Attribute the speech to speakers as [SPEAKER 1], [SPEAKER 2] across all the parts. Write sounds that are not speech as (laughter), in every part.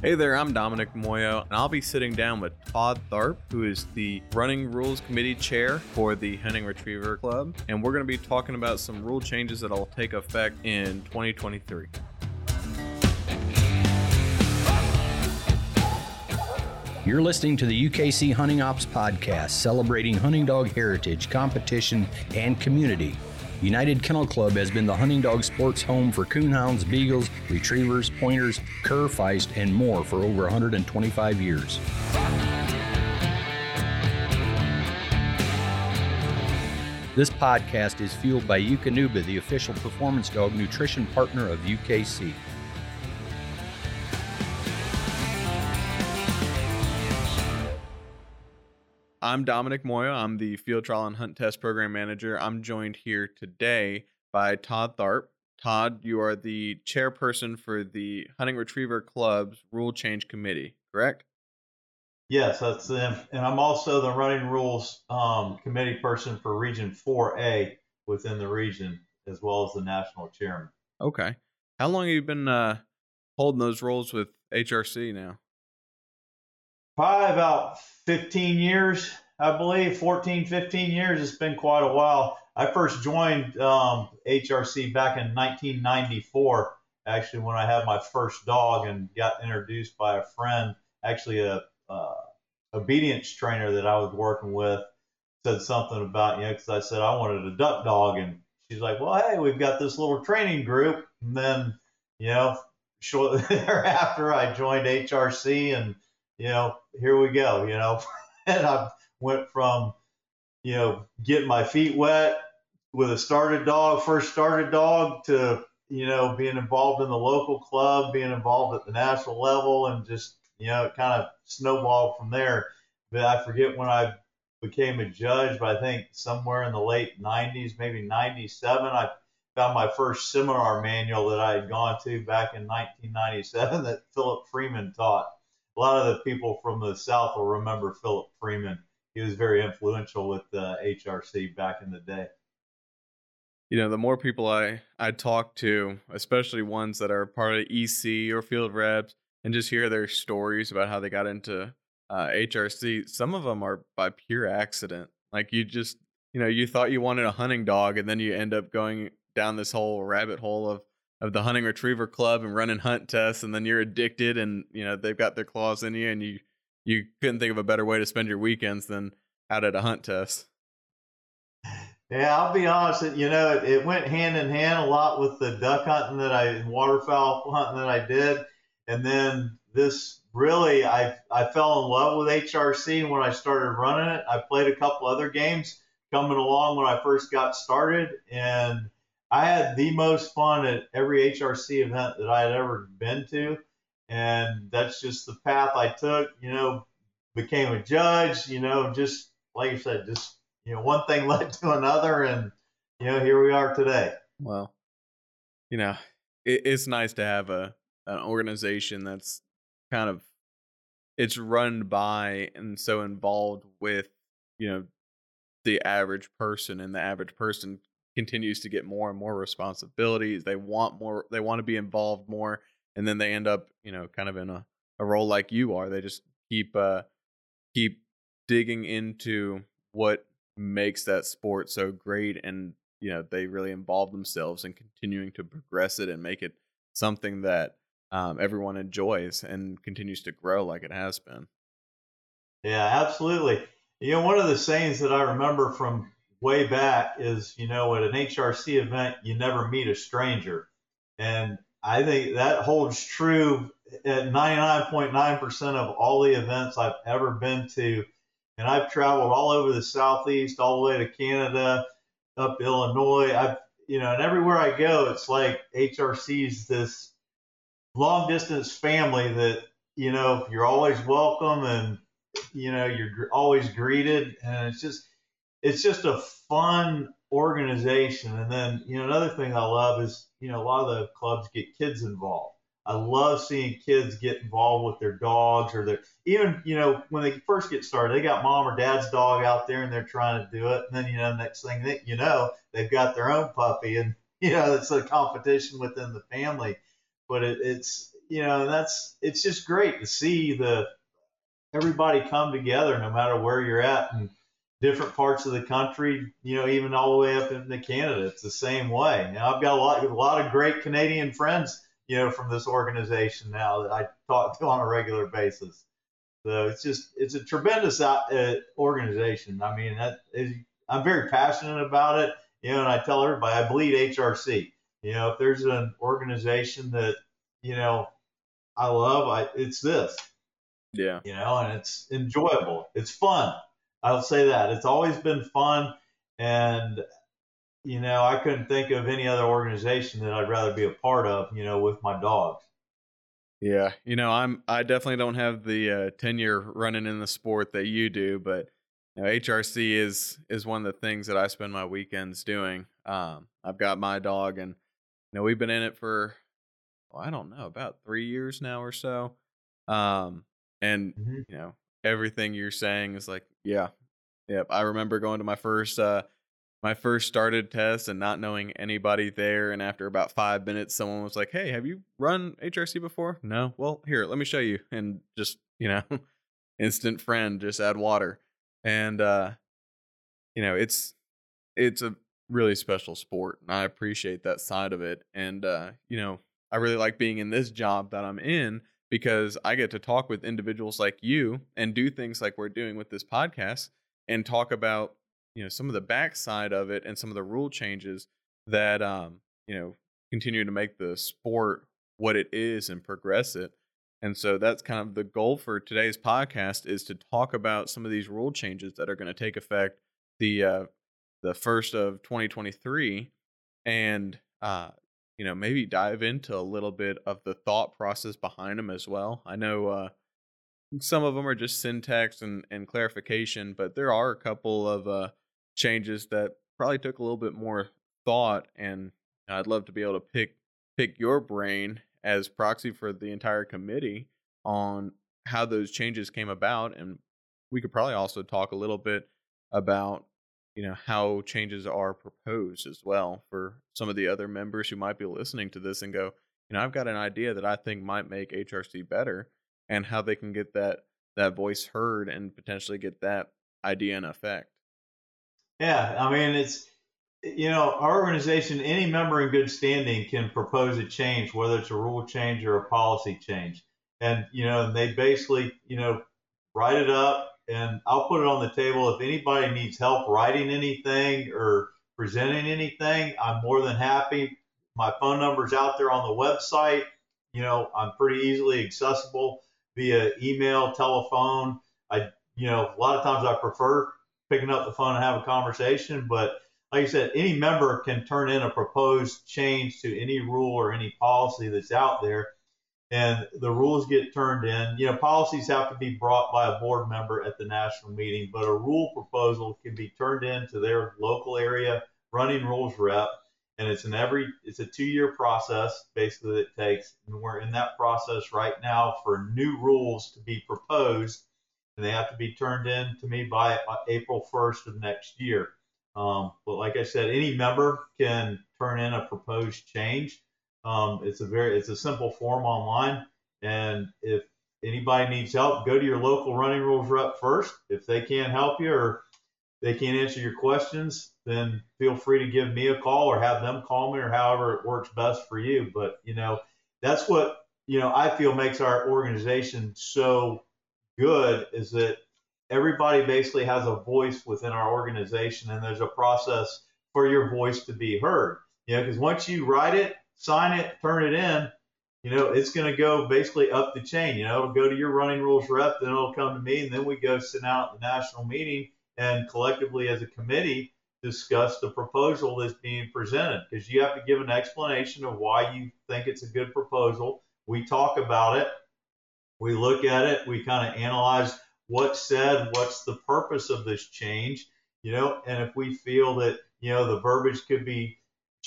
[SPEAKER 1] Hey there, I'm Domenick Muoio, and I'll be sitting down with Todd Tharp, who is the Running Rules Committee Chair for the Hunting Retriever Club, and we're going to be talking about some rule changes that'll take effect in 2023.
[SPEAKER 2] You're listening to the UKC Hunting Ops Podcast, celebrating hunting dog heritage, competition, and community. United Kennel Club has been the hunting dog sports home for coonhounds, beagles, retrievers, pointers, cur, feist, and more for over 125 years. This podcast is fueled by Eukanuba, the official performance dog nutrition partner of UKC.
[SPEAKER 1] I'm Domenick Muoio. I'm the Field Trial and Hunt Test Program Manager. I'm joined here today by Todd Tharp. Todd, you are the chairperson for the Hunting Retriever Club's Rule Change Committee, correct?
[SPEAKER 3] Yes, that's them. And I'm also the running rules um, committee person for Region 4A within the region, as well as the national chairman.
[SPEAKER 1] Okay. How long have you been uh, holding those roles with HRC now?
[SPEAKER 3] Probably about 15 years, I believe, 14, 15 years. It's been quite a while. I first joined um, HRC back in 1994, actually, when I had my first dog and got introduced by a friend, actually, a uh, obedience trainer that I was working with said something about, you know, because I said I wanted a duck dog. And she's like, well, hey, we've got this little training group. And then, you know, shortly (laughs) thereafter, I joined HRC and you know, here we go, you know. (laughs) and I went from, you know, getting my feet wet with a started dog, first started dog, to, you know, being involved in the local club, being involved at the national level, and just, you know, kind of snowballed from there. But I forget when I became a judge, but I think somewhere in the late 90s, maybe 97, I found my first seminar manual that I had gone to back in 1997 (laughs) that Philip Freeman taught a lot of the people from the South will remember Philip Freeman. He was very influential with the HRC back in the day.
[SPEAKER 1] You know, the more people I I talk to, especially ones that are part of EC or field reps, and just hear their stories about how they got into uh, HRC, some of them are by pure accident. Like you just, you know, you thought you wanted a hunting dog, and then you end up going down this whole rabbit hole of of the hunting retriever club and running hunt tests and then you're addicted and you know they've got their claws in you and you you couldn't think of a better way to spend your weekends than out at a hunt test.
[SPEAKER 3] Yeah i'll be honest you know it, it went hand in hand a lot with the duck hunting that i waterfowl hunting that i did. And then this really i i fell in love with hrc when i started running it. I played a couple other games coming along when i first got started and I had the most fun at every HRC event that I had ever been to. And that's just the path I took, you know, became a judge, you know, just like you said, just, you know, one thing (laughs) led to another. And, you know, here we are today.
[SPEAKER 1] Well, you know, it, it's nice to have a, an organization that's kind of, it's run by and so involved with, you know, the average person and the average person continues to get more and more responsibilities. They want more. They want to be involved more, and then they end up, you know, kind of in a, a role like you are. They just keep uh, keep digging into what makes that sport so great, and you know, they really involve themselves in continuing to progress it and make it something that um, everyone enjoys and continues to grow like it has been.
[SPEAKER 3] Yeah, absolutely. You know, one of the sayings that I remember from way back is, you know, at an HRC event, you never meet a stranger. And I think that holds true at 99.9% of all the events I've ever been to. And I've traveled all over the Southeast, all the way to Canada, up Illinois. I've, you know, and everywhere I go, it's like HRC's this long distance family that, you know, you're always welcome and, you know, you're always greeted. And it's just, it's just a fun organization. And then, you know, another thing I love is, you know, a lot of the clubs get kids involved. I love seeing kids get involved with their dogs or their even, you know, when they first get started, they got mom or dad's dog out there and they're trying to do it. And then, you know, next thing that you know, they've got their own puppy and, (laughs) you know, it's a competition within the family. But it, it's, you know, that's it's just great to see the everybody come together, no matter where you're at, and different parts of the country. You know, even all the way up into Canada, it's the same way. And I've got a lot, a lot of great Canadian friends, you know, from this organization now that I talk to on a regular basis. So it's just it's a tremendous uh, organization. I mean, that is, I'm very passionate about it. You know, and I tell everybody I bleed HRC. You know, if there's an organization that you know I love, I it's this.
[SPEAKER 1] Yeah.
[SPEAKER 3] You know, and it's enjoyable. It's fun. I'll say that. It's always been fun, and you know, I couldn't think of any other organization that I'd rather be a part of. You know, with my dogs.
[SPEAKER 1] Yeah, you know, I'm I definitely don't have the uh, tenure running in the sport that you do, but you know, HRC is is one of the things that I spend my weekends doing. Um, I've got my dog, and you know, we've been in it for well, I don't know about three years now or so. Um, and mm-hmm. you know, everything you're saying is like, yeah, yep. I remember going to my first uh, my first started test and not knowing anybody there. And after about five minutes, someone was like, Hey, have you run HRC before? No. Well, here, let me show you. And just, you know, (laughs) instant friend, just add water. And, uh, you know, it's, it's a really special sport. And I appreciate that side of it. And, uh, you know, I really like being in this job that I'm in because I get to talk with individuals like you and do things like we're doing with this podcast and talk about you know some of the backside of it and some of the rule changes that um you know continue to make the sport what it is and progress it. And so that's kind of the goal for today's podcast is to talk about some of these rule changes that are going to take effect the uh the first of 2023 and uh you know maybe dive into a little bit of the thought process behind them as well. I know uh some of them are just syntax and, and clarification but there are a couple of uh changes that probably took a little bit more thought and I'd love to be able to pick pick your brain as proxy for the entire committee on how those changes came about and we could probably also talk a little bit about you know how changes are proposed as well for some of the other members who might be listening to this and go you know I've got an idea that I think might make HRC better and how they can get that that voice heard and potentially get that idea in effect.
[SPEAKER 3] Yeah, I mean it's you know our organization, any member in good standing can propose a change, whether it's a rule change or a policy change, and you know they basically you know write it up, and I'll put it on the table. If anybody needs help writing anything or presenting anything, I'm more than happy. My phone number's out there on the website. You know, I'm pretty easily accessible via email, telephone. I, you know, a lot of times I prefer picking up the phone and have a conversation. But like I said, any member can turn in a proposed change to any rule or any policy that's out there. And the rules get turned in. You know, policies have to be brought by a board member at the national meeting, but a rule proposal can be turned in to their local area running rules rep. And it's an every it's a two year process basically that it takes. And we're in that process right now for new rules to be proposed and they have to be turned in to me by April 1st of next year. Um, but like I said, any member can turn in a proposed change. Um, it's a very it's a simple form online, and if anybody needs help, go to your local running rules rep first. If they can't help you or they can't answer your questions, then feel free to give me a call or have them call me or however it works best for you. But you know, that's what you know I feel makes our organization so good is that everybody basically has a voice within our organization and there's a process for your voice to be heard. You know, because once you write it, sign it, turn it in, you know, it's going to go basically up the chain. You know, it'll go to your running rules rep, then it'll come to me, and then we go sit out at the national meeting and collectively as a committee discuss the proposal that's being presented because you have to give an explanation of why you think it's a good proposal. We talk about it we look at it, we kind of analyze what's said, what's the purpose of this change, you know, and if we feel that, you know, the verbiage could be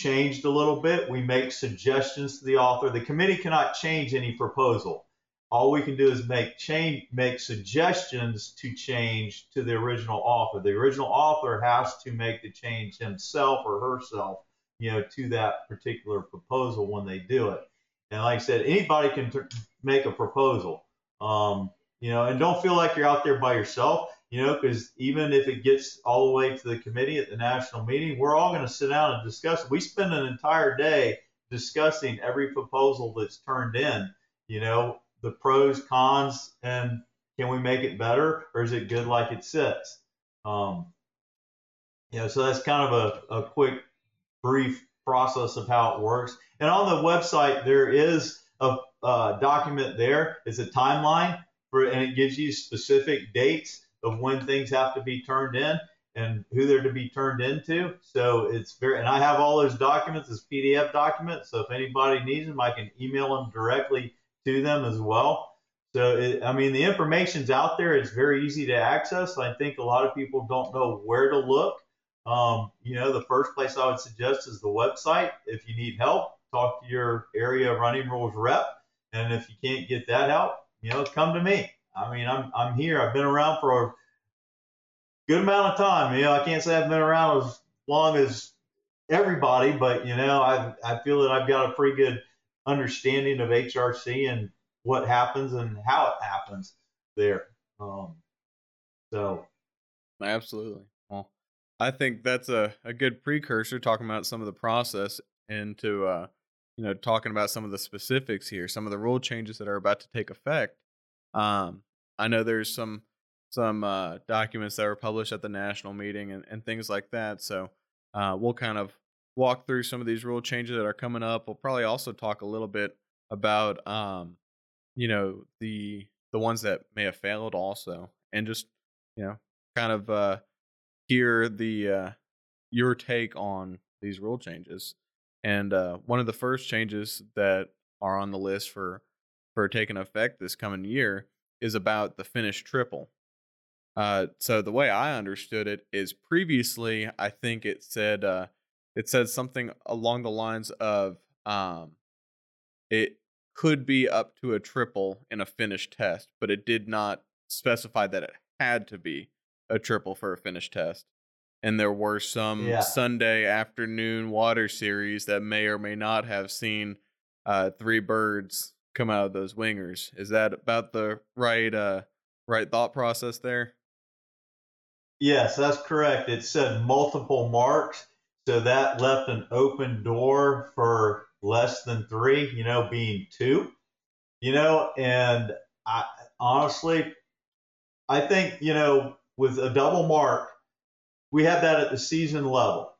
[SPEAKER 3] changed a little bit, we make suggestions to the author. The committee cannot change any proposal. All we can do is make change, make suggestions to change to the original author. The original author has to make the change himself or herself, you know, to that particular proposal when they do it. And like I said, anybody can make a proposal. Um, you know, and don't feel like you're out there by yourself. You know, because even if it gets all the way to the committee at the national meeting, we're all going to sit down and discuss. We spend an entire day discussing every proposal that's turned in. You know, the pros, cons, and can we make it better or is it good like it sits? Um, you know, so that's kind of a, a quick, brief process of how it works. And on the website, there is a, a document there. It's a timeline for, and it gives you specific dates of when things have to be turned in and who they're to be turned into. So it's very, and I have all those documents as PDF documents. So if anybody needs them, I can email them directly to them as well. So, it, I mean, the information's out there. It's very easy to access. I think a lot of people don't know where to look. Um, you know, the first place I would suggest is the website. If you need help, talk to your area running rules rep. And if you can't get that help, you know, come to me. I mean, I'm, I'm here. I've been around for a good amount of time. You know, I can't say I've been around as long as everybody, but, you know, I, I feel that I've got a pretty good understanding of HRC and what happens and how it happens there. Um, so,
[SPEAKER 1] absolutely. Well, I think that's a, a good precursor talking about some of the process into uh, you know talking about some of the specifics here, some of the rule changes that are about to take effect. Um, I know there's some some uh, documents that were published at the national meeting and, and things like that. So uh, we'll kind of walk through some of these rule changes that are coming up. We'll probably also talk a little bit about um, you know the the ones that may have failed also and just you know kind of uh hear the uh your take on these rule changes and uh one of the first changes that are on the list for for taking effect this coming year is about the finish triple uh so the way i understood it is previously i think it said uh it said something along the lines of um it could be up to a triple in a finished test, but it did not specify that it had to be a triple for a finished test. And there were some yeah. Sunday afternoon water series that may or may not have seen uh, three birds come out of those wingers. Is that about the right uh, right thought process there?
[SPEAKER 3] Yes, that's correct. It said multiple marks, so that left an open door for less than three, you know, being two, you know, and I honestly, I think, you know, with a double mark, we have that at the season level.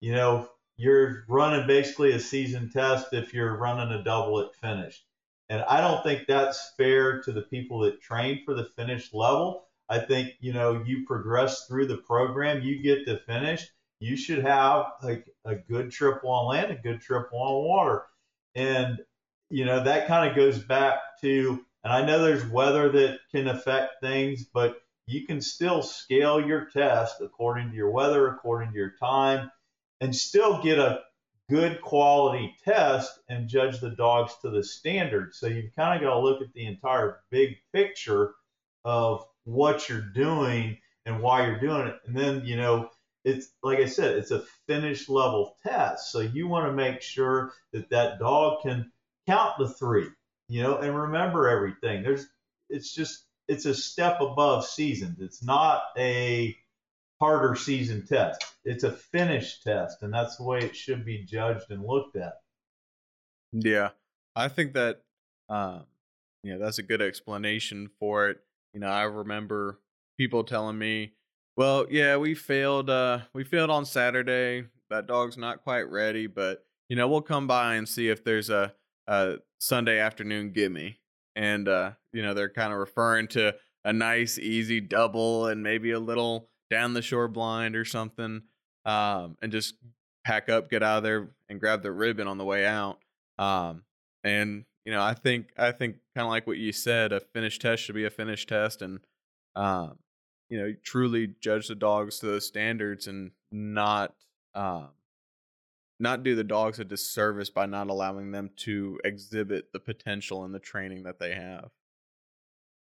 [SPEAKER 3] You know, you're running basically a season test if you're running a double at finish. And I don't think that's fair to the people that train for the finish level. I think, you know, you progress through the program, you get to finish, you should have like a good triple on land, a good triple on water. And, you know, that kind of goes back to, and I know there's weather that can affect things, but you can still scale your test according to your weather, according to your time, and still get a good quality test and judge the dogs to the standard. So you've kind of got to look at the entire big picture of what you're doing and why you're doing it. And then, you know, it's like I said, it's a finish level test. So you want to make sure that that dog can count the three, you know, and remember everything. There's, it's just, it's a step above seasoned. It's not a harder season test. It's a finish test, and that's the way it should be judged and looked at.
[SPEAKER 1] Yeah, I think that, um, yeah, that's a good explanation for it. You know, I remember people telling me, well, yeah, we failed. Uh, we failed on Saturday. That dog's not quite ready, but you know, we'll come by and see if there's a, a Sunday afternoon gimme. And uh, you know, they're kind of referring to a nice, easy double and maybe a little down the shore blind or something. Um, and just pack up, get out of there, and grab the ribbon on the way out. Um, and you know, I think I think kind of like what you said, a finished test should be a finished test, and um, you know truly judge the dogs to those standards and not um not do the dogs a disservice by not allowing them to exhibit the potential and the training that they have.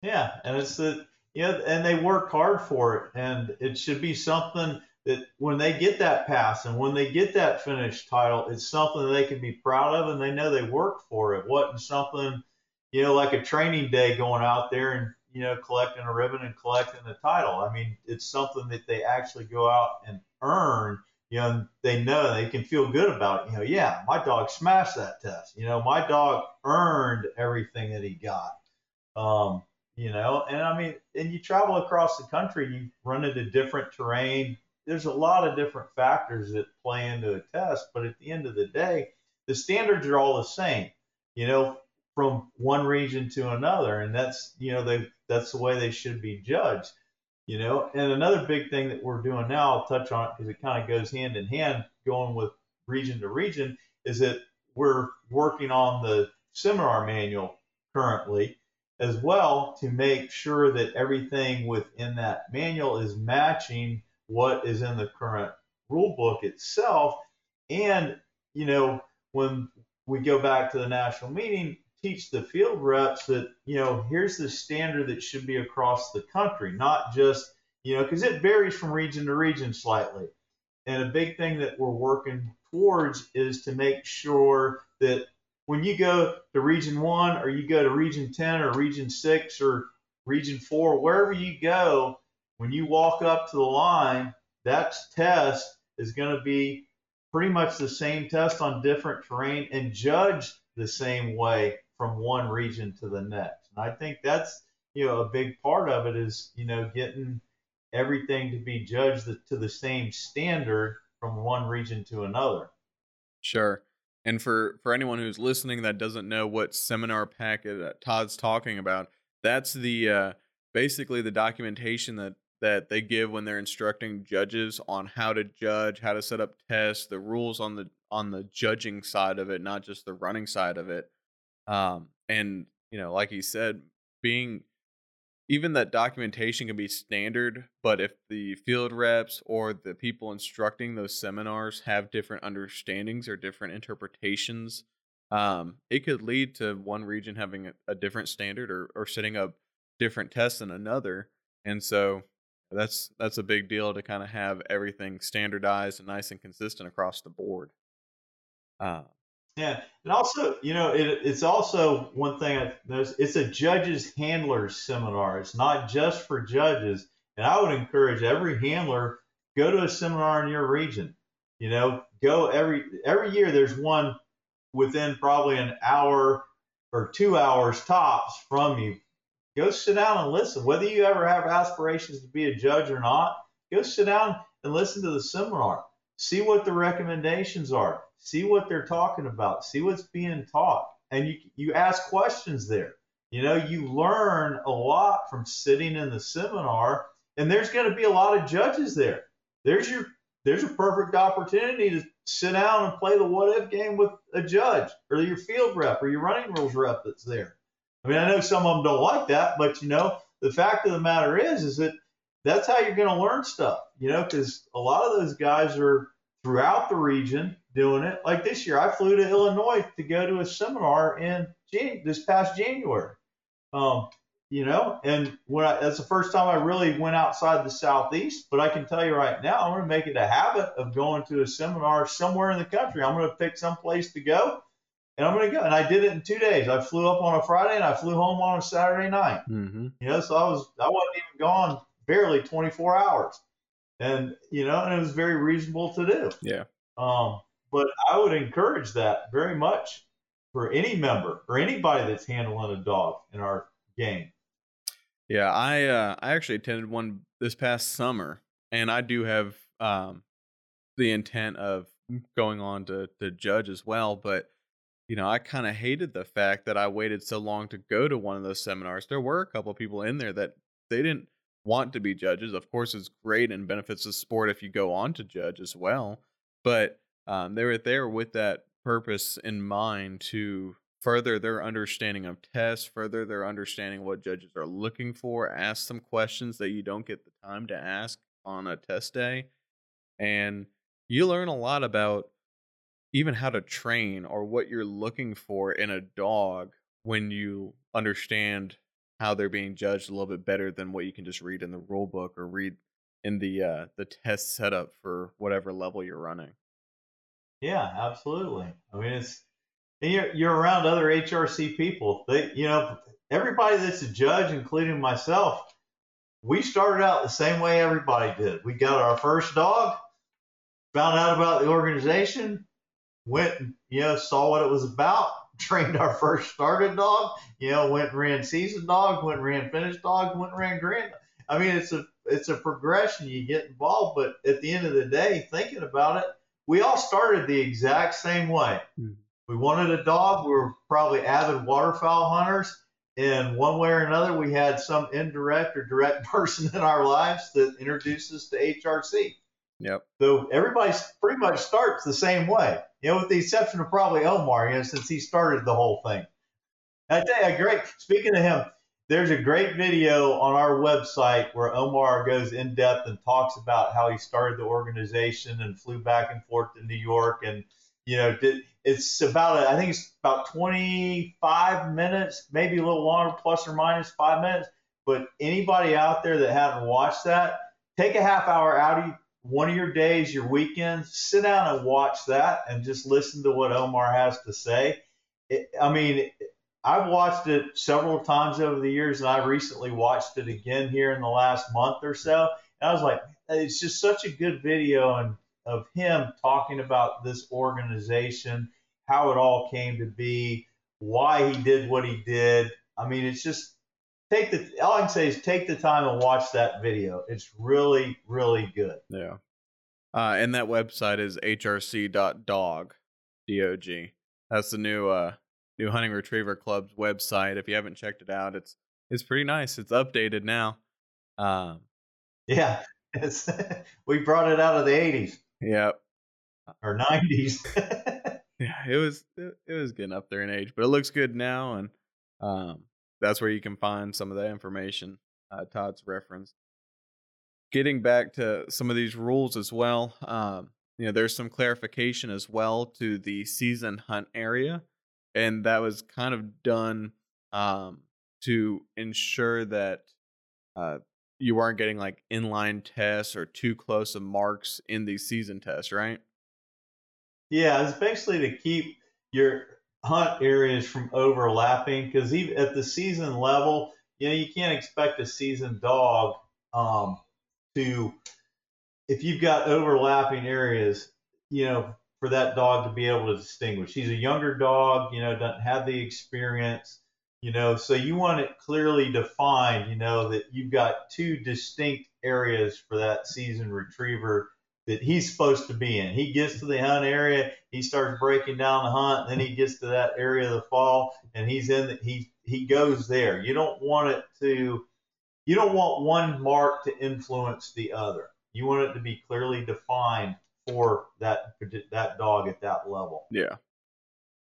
[SPEAKER 3] Yeah, and it's the yeah, and they work hard for it, and it should be something that when they get that pass and when they get that finished title, it's something that they can be proud of and they know they worked for it. wasn't something, you know, like a training day going out there and, you know, collecting a ribbon and collecting the title. I mean, it's something that they actually go out and earn, you know, they know they can feel good about it. You know, yeah, my dog smashed that test. You know, my dog earned everything that he got. Um, you know, and I mean, and you travel across the country, you run into different terrain, there's a lot of different factors that play into a test, but at the end of the day, the standards are all the same, you know, from one region to another, and that's you know they that's the way they should be judged, you know. And another big thing that we're doing now, I'll touch on it because it kind of goes hand in hand, going with region to region, is that we're working on the seminar manual currently as well to make sure that everything within that manual is matching what is in the current rule book itself. And, you know, when we go back to the national meeting, teach the field reps that, you know, here's the standard that should be across the country, not just, you know, because it varies from region to region slightly. And a big thing that we're working towards is to make sure that when you go to region one or you go to region 10 or region six or region four, wherever you go, when you walk up to the line, that test is going to be pretty much the same test on different terrain and judged the same way from one region to the next. And I think that's you know a big part of it is you know getting everything to be judged to the same standard from one region to another.
[SPEAKER 1] Sure. And for for anyone who's listening that doesn't know what seminar packet Todd's talking about, that's the uh, basically the documentation that that they give when they're instructing judges on how to judge, how to set up tests, the rules on the on the judging side of it, not just the running side of it. Um, and you know, like he said, being even that documentation can be standard, but if the field reps or the people instructing those seminars have different understandings or different interpretations, um, it could lead to one region having a, a different standard or, or setting up different tests than another. And so that's that's a big deal to kind of have everything standardized and nice and consistent across the board.
[SPEAKER 3] Uh, yeah, and also, you know, it, it's also one thing I noticed. It's a judges handlers seminar. It's not just for judges, and I would encourage every handler go to a seminar in your region. You know, go every every year. There's one within probably an hour or two hours tops from you Go sit down and listen. Whether you ever have aspirations to be a judge or not, go sit down and listen to the seminar. See what the recommendations are. See what they're talking about. See what's being taught. And you, you ask questions there. You know, you learn a lot from sitting in the seminar, and there's going to be a lot of judges there. There's your there's a perfect opportunity to sit down and play the what if game with a judge or your field rep or your running rules rep that's there. I mean, I know some of them don't like that, but you know, the fact of the matter is, is that that's how you're going to learn stuff, you know, because a lot of those guys are throughout the region doing it. Like this year, I flew to Illinois to go to a seminar in Jan- this past January. Um, you know, and when I, that's the first time I really went outside the southeast. But I can tell you right now, I'm going to make it a habit of going to a seminar somewhere in the country. I'm going to pick some place to go and I'm going to go. And I did it in two days. I flew up on a Friday and I flew home on a Saturday night. Mm-hmm. You know, so I was I wasn't even gone barely 24 hours, and you know, and it was very reasonable to do.
[SPEAKER 1] Yeah.
[SPEAKER 3] Um, but I would encourage that very much for any member or anybody that's handling a dog in our game.
[SPEAKER 1] Yeah, I uh, I actually attended one this past summer, and I do have um, the intent of going on to to judge as well, but you know, I kind of hated the fact that I waited so long to go to one of those seminars. There were a couple people in there that they didn't want to be judges. Of course, it's great and benefits the sport if you go on to judge as well. But um, they were there with that purpose in mind to further their understanding of tests, further their understanding what judges are looking for, ask some questions that you don't get the time to ask on a test day. And you learn a lot about even how to train or what you're looking for in a dog when you understand how they're being judged a little bit better than what you can just read in the rule book or read in the uh, the test setup for whatever level you're running.
[SPEAKER 3] Yeah, absolutely. I mean, it's and you're you're around other HRC people. They, you know, everybody that's a judge, including myself, we started out the same way everybody did. We got our first dog, found out about the organization, went, you know, saw what it was about, (laughs) trained our first started dog, you know, went and ran season dog, went and ran finished dog, went and ran grand. I mean, it's a it's a progression. You get involved, but at the end of the day, thinking about it, we all started the exact same way. Mm. We wanted a dog. We were probably avid waterfowl hunters. And one way or another, we had some indirect or direct (laughs) person in our lives that introduced us to HRC.
[SPEAKER 1] Yep.
[SPEAKER 3] So everybody pretty much starts the same way, you know, with the exception of probably Omar, you know, since he started the whole thing. I tell you, great. Speaking of him, there's a great video on our website where Omar goes in depth and talks about how he started the organization and flew back and forth to New York and you know did, it's about I think it's about 25 minutes, maybe a little longer, plus or minus five minutes. But anybody out there that haven't watched that, take a half hour out of one of your days, your weekends, sit down and watch that and just listen to what Omar has to say. It, I mean, I've watched it several times over the years, and I've recently watched it again here in the last month or so. And I was like, it's just such a good video and of him talking about this organization, how it all came to be, why he did what he did. I mean, it's just take the all I can say is take the time and watch that video. It's really, really good.
[SPEAKER 1] Yeah. Uh, and that website is hrc.dog, D-O-G. That's the new uh, new hunting retriever club's website. If you haven't checked it out, it's it's pretty nice. It's updated now. Um,
[SPEAKER 3] yeah, (laughs) we brought it out of the '80s.
[SPEAKER 1] Yep.
[SPEAKER 3] Or '90s. (laughs)
[SPEAKER 1] yeah, it was it, it, was getting up there in age, but it looks good now, and um, that's where you can find some of that information uh, Todd's referenced. Getting back to some of these rules as well, um, you know, there's some clarification as well to the season hunt area and that was kind of done um, to ensure that uh, you weren't getting like inline tests or too close of marks in these season tests, right?
[SPEAKER 3] Yeah, it's basically to keep your hunt areas from overlapping because even at the season level, you know, you can't expect a seasoned dog um, to, if you've got overlapping areas, you know, for that dog to be able to distinguish. He's a younger dog, you know, doesn't have the experience, you know, so you want it clearly defined, you know, that you've got two distinct areas for that seasoned retriever that he's supposed to be in. He gets to the hunt area, he starts breaking down the hunt, then he gets to that area of the fall and he's in the, he he goes there. You don't want it to you don't want one mark to influence the other. You want it to be clearly defined for that that dog at that level.
[SPEAKER 1] Yeah.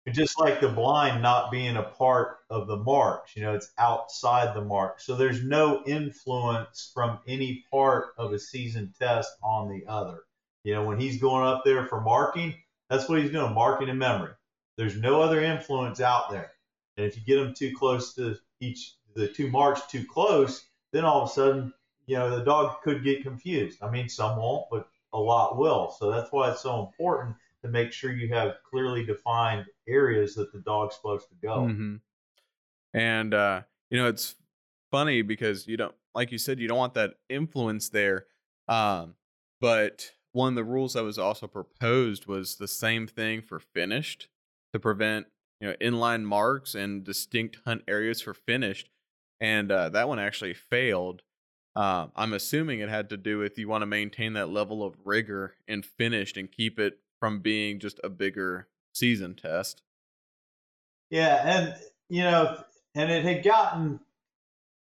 [SPEAKER 3] And just like the blind not being a part of the marks, you know, it's outside the mark. So there's no influence from any part of a season test on the other. You know, when he's going up there for marking, that's what he's doing, marking in memory. There's no other influence out there. And if you get them too close to each, the two marks too close, then all of a sudden, you know, the dog could get confused. I mean, some won't, but a lot will. So that's why it's so important to make sure you have clearly defined areas that the dog's supposed to go.
[SPEAKER 1] Mm-hmm. And uh, you know, it's funny because you don't, like you said, you don't want that influence there. Um, but one of the rules that was also proposed was the same thing for finished to prevent you know inline marks and distinct hunt areas for finished. And uh, that one actually failed uh, I'm assuming it had to do with you want to maintain that level of rigor and finished and keep it from being just a bigger season test.
[SPEAKER 3] Yeah, and you know, and it had gotten.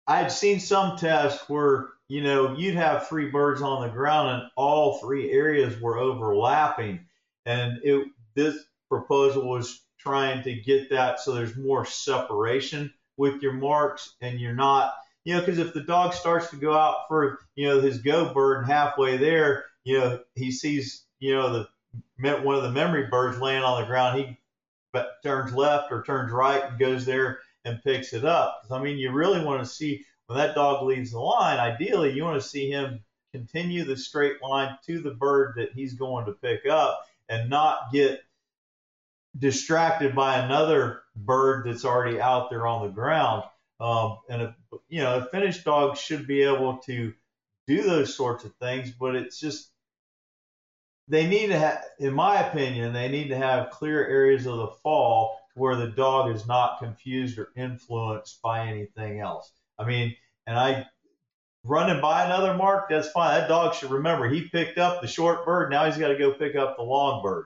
[SPEAKER 3] I had seen some tests where you know you'd have three birds on the ground and all three areas were overlapping, and it this proposal was trying to get that so there's more separation with your marks and you're not you know, because if the dog starts to go out for, you know, his go bird and halfway there, you know, he sees, you know, the one of the memory birds laying on the ground, he turns left or turns right and goes there and picks it up. I mean, you really want to see when that dog leaves the line. Ideally, you want to see him continue the straight line to the bird that he's going to pick up and not get distracted by another bird that's already out there on the ground. Um, and you know, a finished dog should be able to do those sorts of things, but it's just they need to have, in my opinion, they need to have clear areas of the fall where the dog is not confused or influenced by anything else. I mean, and I running by another mark, that's fine. That dog should remember he picked up the short bird. Now he's got to go pick up the long bird.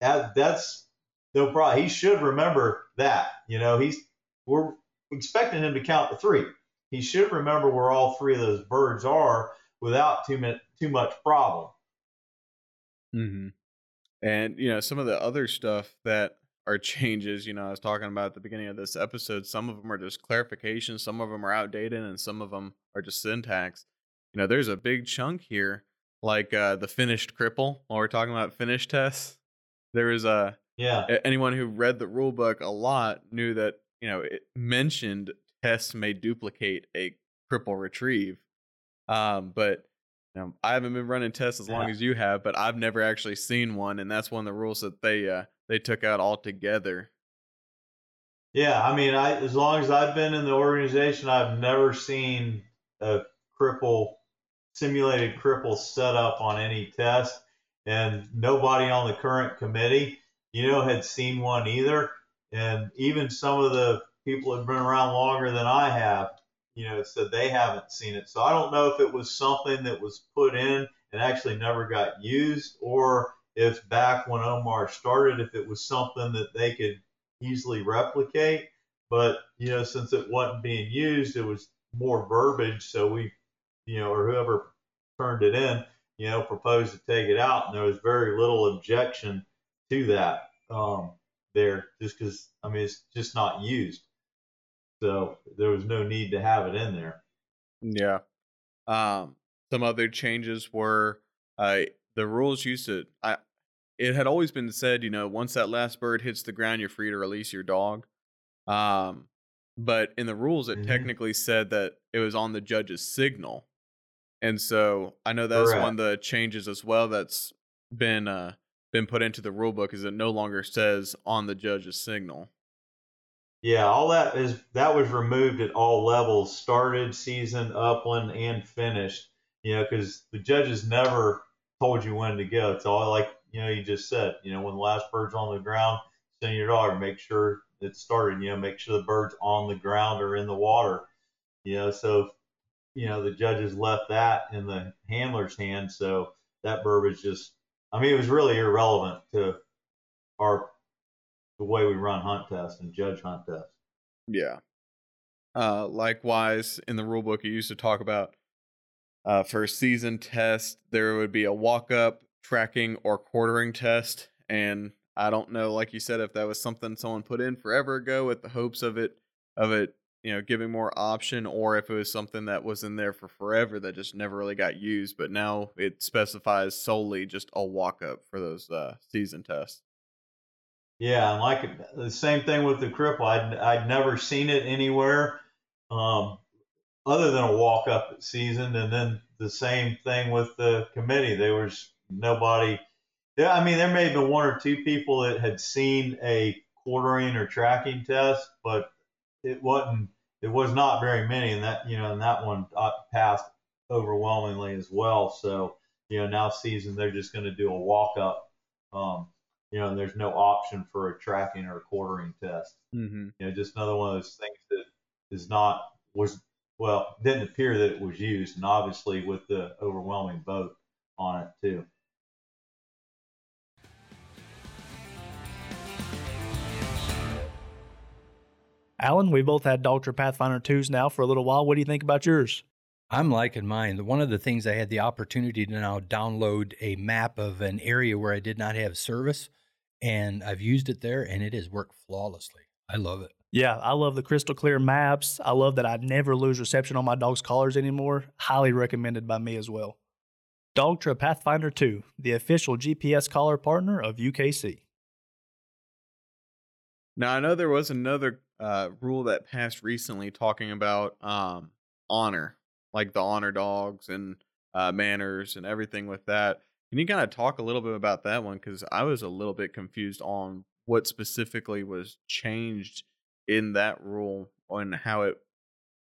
[SPEAKER 3] That that's no problem. He should remember that. You know, he's we're expecting him to count to three. He should remember where all three of those birds are without too much too much problem.
[SPEAKER 1] Mm-hmm. And you know, some of the other stuff that are (laughs) changes, you know, I was talking about at the beginning of this episode, some of them are just clarifications, some of them are outdated, and some of them are just syntax. You know, there's a big chunk here, like uh, the finished cripple. While we're talking about finish tests, there is a
[SPEAKER 3] yeah.
[SPEAKER 1] Anyone who read the rule book a lot knew that you know it mentioned tests may duplicate a cripple retrieve, um, but now, I haven't been running tests as long yeah. as you have, but I've never actually seen one, and that's one of the rules that they uh, they took out altogether.
[SPEAKER 3] Yeah, I mean, I as long as I've been in the organization, I've never seen a cripple simulated cripple set up on any test, and nobody on the current committee, you know, had seen one either. And even some of the people have been around longer than I have you know, said they haven't seen it. So I don't know if it was something that was put in and actually never got used, or if back when Omar started, if it was something that they could easily replicate. But you know, since it wasn't being used, it was more verbiage. So we, you know, or whoever turned it in, you know, proposed to take it out, and there was very little objection to that um, there, just because I mean it's just not used. So there was no need to have it in there.
[SPEAKER 1] Yeah. Um, some other changes were uh, the rules used to. I, it had always been said, you know, once that last bird hits the ground, you're free to release your dog. Um, but in the rules, it mm-hmm. technically said that it was on the judge's signal, and so I know that's Correct. one of the changes as well that's been uh, been put into the rule book is it no longer says on the judge's signal.
[SPEAKER 3] Yeah, all that is that was removed at all levels, started, season, upland, and finished. You know, because the judges never told you when to go. It's all like you know you just said. You know, when the last bird's on the ground, send your dog. Make sure it started. You know, make sure the bird's on the ground or in the water. You know, so you know the judges left that in the handler's hand. So that bird was just. I mean, it was really irrelevant to our the way we run hunt tests and judge hunt tests.
[SPEAKER 1] Yeah. Uh, likewise, in the rule book, it used to talk about uh, for season test, there would be a walk up, tracking, or quartering test. And I don't know, like you said, if that was something someone put in forever ago with the hopes of it, of it, you know, giving more option, or if it was something that was in there for forever that just never really got used. But now it specifies solely just a walk up for those uh, season tests.
[SPEAKER 3] Yeah, and like the same thing with the cripple. I'd I'd never seen it anywhere, um, other than a walk up season, and then the same thing with the committee. There was nobody. Yeah, I mean, there may have been one or two people that had seen a quartering or tracking test, but it wasn't. It was not very many, and that you know, and that one uh, passed overwhelmingly as well. So you know, now season they're just going to do a walk up. Um, you know, and there's no option for a tracking or a quartering test.
[SPEAKER 1] Mm-hmm.
[SPEAKER 3] You know, just another one of those things that is not was well didn't appear that it was used, and obviously with the overwhelming vote on it too.
[SPEAKER 4] Alan, we both had Dogtra Pathfinder 2s now for a little while. What do you think about yours?
[SPEAKER 2] I'm liking mine. One of the things I had the opportunity to now download a map of an area where I did not have service and I've used it there and it has worked flawlessly. I love it.
[SPEAKER 4] Yeah, I love the crystal clear maps. I love that I never lose reception on my dog's collars anymore. Highly recommended by me as well. Dogtra Pathfinder 2, the official GPS collar partner of UKC.
[SPEAKER 1] Now, I know there was another uh, rule that passed recently talking about um, honor, like the honor dogs and uh, manners and everything with that. Can you kind of talk a little bit about that one? Because I was a little bit confused on what specifically was changed in that rule and how it,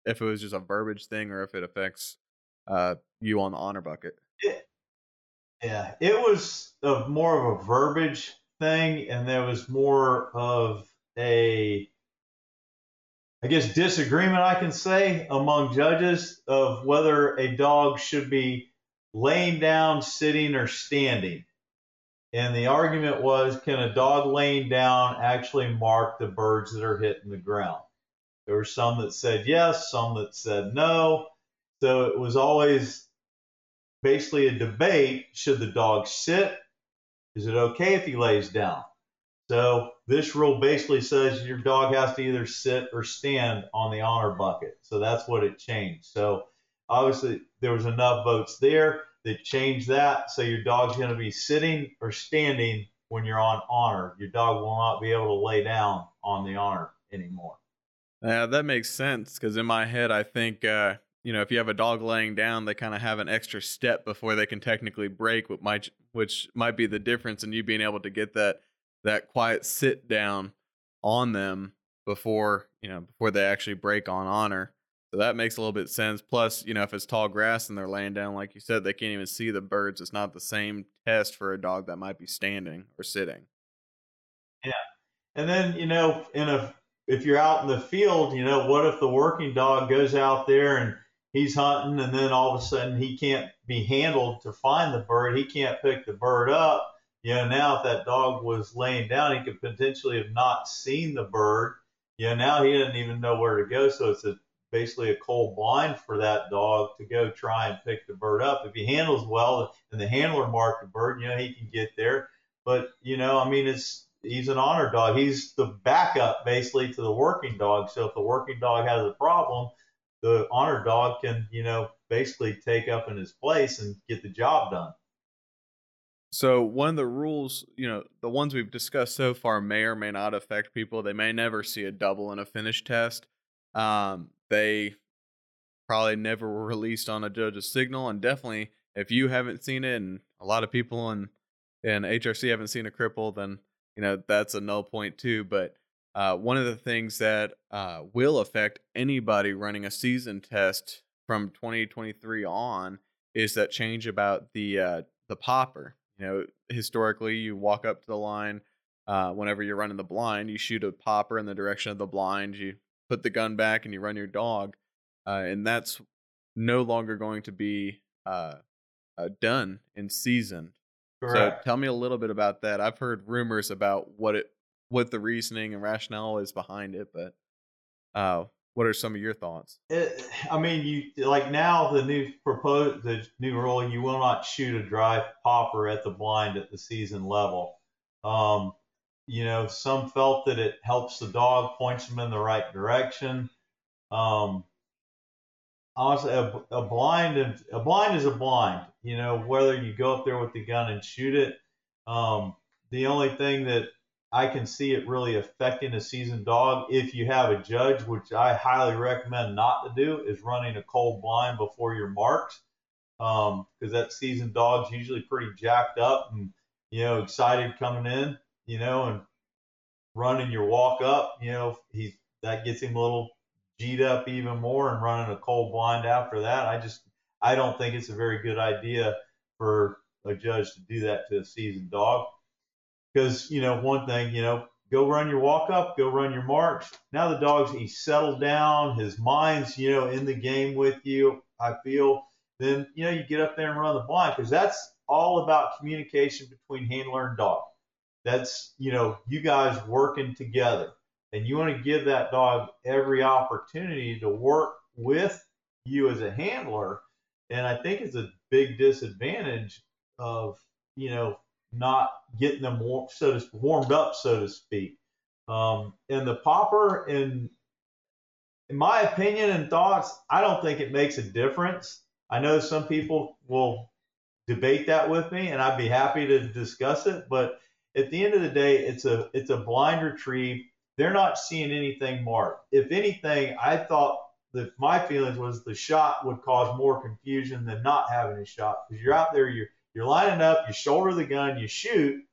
[SPEAKER 1] if it was just a verbiage thing or if it affects uh, you on the honor bucket.
[SPEAKER 3] Yeah, it was a, more of a verbiage thing, and there was more of a, I guess, disagreement, I can say, among judges of whether a dog should be laying down, sitting, or standing. And the argument was can a dog laying down actually mark the birds that are hitting the ground? There were some that said yes, some that said no. So it was always basically a debate should the dog sit? Is it okay if he lays down? So this rule basically says your dog has to either sit or stand on the honor bucket. So that's what it changed. So obviously there was enough votes there that changed that. So your dog's going to be sitting or standing when you're on honor. Your dog will not be able to lay down on the honor anymore.
[SPEAKER 1] Yeah, that makes sense because in my head, I think uh, you know if you have a dog laying down, they kind of have an extra step before they can technically break, which might which might be the difference in you being able to get that that quiet sit down on them before you know before they actually break on honor. So that makes a little bit sense. Plus, you know, if it's tall grass and they're laying down, like you said, they can't even see the birds. It's not the same test for a dog that might be standing or sitting.
[SPEAKER 3] Yeah. And then, you know, in a if you're out in the field, you know, what if the working dog goes out there and he's hunting and then all of a sudden he can't be handled to find the bird, he can't pick the bird up. You know, now if that dog was laying down, he could potentially have not seen the bird. You know, now he doesn't even know where to go. So it's a basically a cold blind for that dog to go try and pick the bird up. If he handles well and the handler marked the bird, you know, he can get there. But, you know, I mean, it's he's an honor dog. He's the backup basically to the working dog. So if the working dog has a problem, the honor dog can, you know, basically take up in his place and get the job done.
[SPEAKER 1] So one of the rules, you know, the ones we've discussed so far may or may not affect people. They may never see a double in a finish test. Um, they probably never were released on a judge's signal, and definitely if you haven't seen it, and a lot of people in in HRC haven't seen a cripple, then you know that's a null point too. But uh, one of the things that uh, will affect anybody running a season test from 2023 on is that change about the uh, the popper. You know, historically, you walk up to the line uh, whenever you're running the blind, you shoot a popper in the direction of the blind. You put the gun back and you run your dog, uh, and that's no longer going to be uh, uh, done in season. Correct. So tell me a little bit about that. I've heard rumors about what it, what the reasoning and rationale is behind it, but uh, what are some of your thoughts?
[SPEAKER 3] It, I mean, you like now the new proposed the new rule. You will not shoot a dry popper at the blind at the season level. Um, you know, some felt that it helps the dog, points them in the right direction. Um, honestly, a, a blind a blind is a blind. You know, whether you go up there with the gun and shoot it. Um, the only thing that I can see it really affecting a seasoned dog, if you have a judge, which I highly recommend not to do, is running a cold blind before your marks, because um, that seasoned dog's usually pretty jacked up and you know excited coming in you know, and running your walk up, you know, he's that gets him a little G'd up even more and running a cold blind after that. I just I don't think it's a very good idea for a judge to do that to a seasoned dog. Because, you know, one thing, you know, go run your walk up, go run your marks. Now the dog's he's settled down, his mind's, you know, in the game with you, I feel. Then, you know, you get up there and run the blind because that's all about communication between handler and dog. That's, you know, you guys working together. And you want to give that dog every opportunity to work with you as a handler. And I think it's a big disadvantage of, you know, not getting them warm, so to, warmed up, so to speak. Um, and the popper, in in my opinion and thoughts, I don't think it makes a difference. I know some people will debate that with me, and I'd be happy to discuss it. But at the end of the day, it's a it's a blind retrieve. They're not seeing anything marked. If anything, I thought the my feelings was the shot would cause more confusion than not having a shot because you're out there, you're you're lining up, you shoulder the gun, you shoot.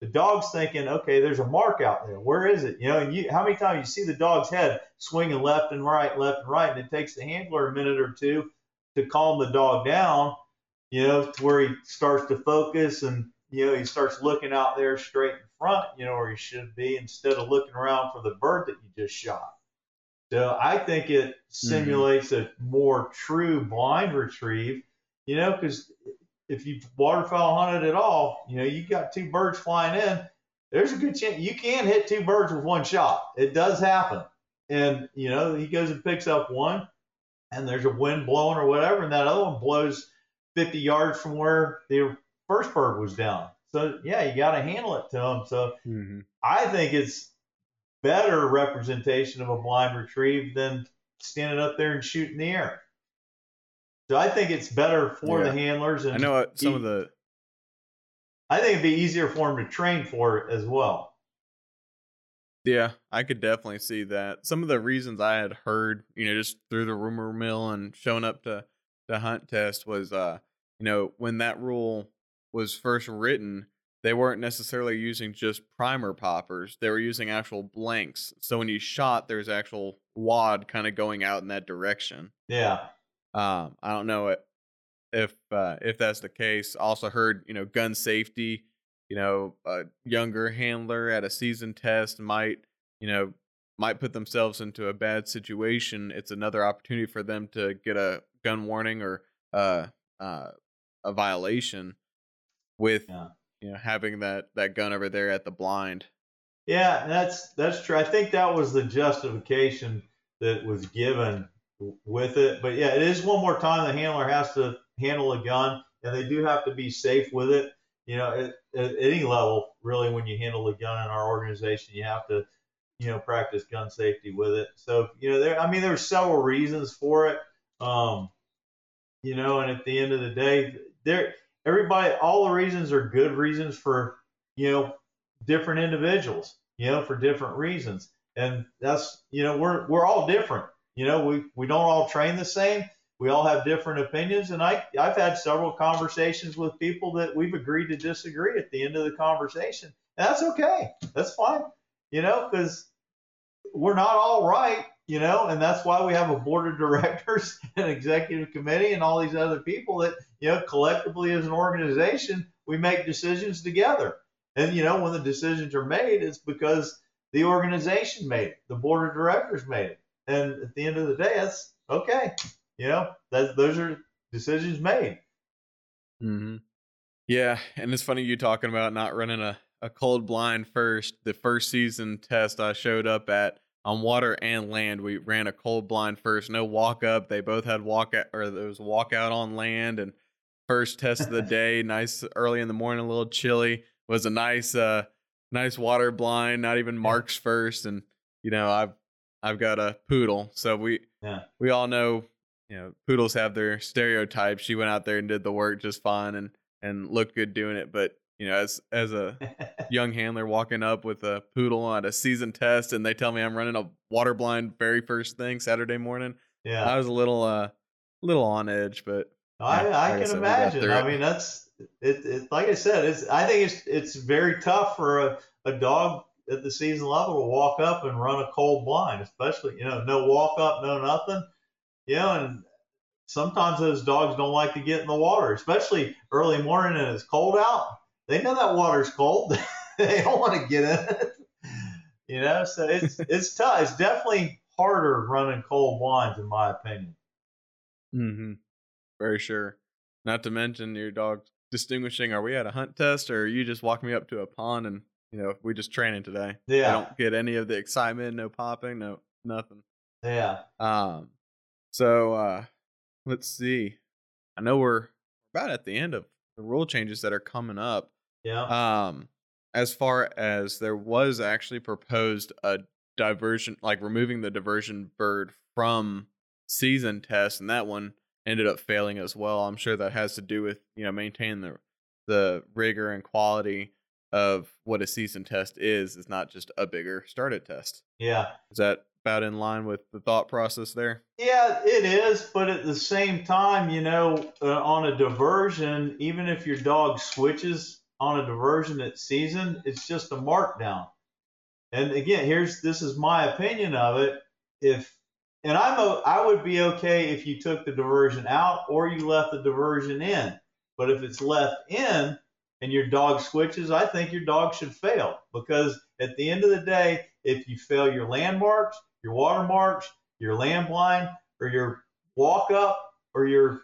[SPEAKER 3] The dog's thinking, okay, there's a mark out there. Where is it? You know, and you how many times you see the dog's head swinging left and right, left and right, and it takes the handler a minute or two to calm the dog down, you know, to where he starts to focus and you know he starts looking out there straight in front, you know, where he should be instead of looking around for the bird that you just shot. So I think it simulates mm-hmm. a more true blind retrieve, you know, because if you've waterfowl hunted at all, you know, you got two birds flying in, there's a good chance you can hit two birds with one shot. It does happen. And, you know, he goes and picks up one, and there's a wind blowing or whatever, and that other one blows 50 yards from where the first bird was down. So, yeah, you got to handle it to them. So, mm-hmm. I think it's better representation of a blind retrieve than standing up there and shooting the air. So I think it's better for yeah. the handlers. And
[SPEAKER 1] I know some of the.
[SPEAKER 3] I think it'd be easier for them to train for it as well.
[SPEAKER 1] Yeah, I could definitely see that. Some of the reasons I had heard, you know, just through the rumor mill and showing up to the hunt test was, uh, you know, when that rule was first written, they weren't necessarily using just primer poppers. They were using actual blanks. So when you shot, there's actual wad kind of going out in that direction.
[SPEAKER 3] Yeah.
[SPEAKER 1] Um, I don't know if uh, if that's the case. Also heard you know gun safety. You know, a younger handler at a season test might you know might put themselves into a bad situation. It's another opportunity for them to get a gun warning or uh, uh, a violation with yeah. you know having that that gun over there at the blind.
[SPEAKER 3] Yeah, that's that's true. I think that was the justification that was given with it. But yeah, it is one more time the handler has to handle a gun, and they do have to be safe with it. You know, at, at any level, really, when you handle a gun in our organization, you have to, you know, practice gun safety with it. So you know, there. I mean, there's several reasons for it. Um, you know, and at the end of the day, there, everybody, all the reasons are good reasons for, you know, different individuals. You know, for different reasons, and that's, you know, we're we're all different you know, we, we don't all train the same. We all have different opinions. And I, I've had several conversations with people that we've agreed to disagree at the end of the conversation. And that's okay. That's fine, you know, because we're not all right, you know, and that's why we have a board of directors (laughs) and executive committee and all these other people that, you know, collectively as an organization, we make decisions together. And, you know, when the decisions are made, it's because the organization made it, the board of directors made it. And at the end of the day, that's okay. You know, that those are decisions made.
[SPEAKER 1] Mm-hmm. Yeah, and it's funny you talking about not running a, a cold blind first. The first season test I showed up at on water and land, we ran a cold blind first. No walk up. They both had walk out, or there was walk out on land. And first test of the (laughs) day, nice early in the morning, a little chilly. Was a nice, uh, nice water blind. Not even marks first, and you know I've I've got a poodle. So we yeah. we all know, you know, poodles have their stereotypes. She went out there and did the work just fine and and looked good doing it. But you know, as as a (laughs) young handler walking up with a poodle on a season test, and they tell me I'm running a water blind very first thing Saturday morning. Yeah, I was a little uh little on edge, but
[SPEAKER 3] I, yeah, I like can I said, imagine. I mean, that's it, it. Like I said, it's I think it's it's very tough for a, a dog at the season level to walk up and run a cold blind, especially, you know, no walk up, no nothing. You know, and sometimes those dogs don't like to get in the water, especially early morning and it's cold out. They know that water's cold. (laughs) they don't want to get in it. You know, so it's (laughs) it's tough. It's definitely harder running cold blinds, in my opinion.
[SPEAKER 1] Mm-hmm. Very sure. Not to mention your dog distinguishing. Are we at a hunt test, or are you just walking me up to a pond and you know, we just training today. Yeah. I don't get any of the excitement, no popping, no nothing.
[SPEAKER 3] Yeah.
[SPEAKER 1] Um so uh let's see. I know we're about at the end of the rule changes that are coming up.
[SPEAKER 3] Yeah.
[SPEAKER 1] Um as far as there was actually proposed a diversion like removing the diversion bird from season test and that one ended up failing as well. I'm sure that has to do with, you know, maintaining the the rigor and quality of what a season test is It's not just a bigger started test.
[SPEAKER 3] Yeah.
[SPEAKER 1] Is that about in line with the thought process there.
[SPEAKER 3] Yeah, it is, but at the same time, you know, uh, on a diversion, even if your dog switches on a diversion at season, it's just a markdown. And again, here's this is my opinion of it. If and I'm a, I would be okay if you took the diversion out or you left the diversion in. But if it's left in and your dog switches, I think your dog should fail because at the end of the day, if you fail your landmarks, your watermarks, your land blind, or your walk up or your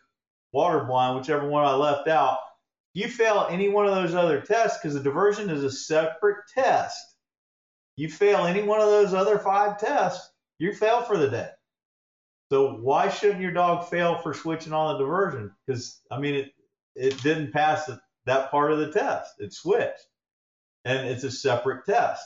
[SPEAKER 3] water blind, whichever one I left out, you fail any one of those other tests because the diversion is a separate test. You fail any one of those other five tests, you fail for the day. So why shouldn't your dog fail for switching on the diversion? Because I mean, it it didn't pass the, that part of the test. It switched, and it's a separate test.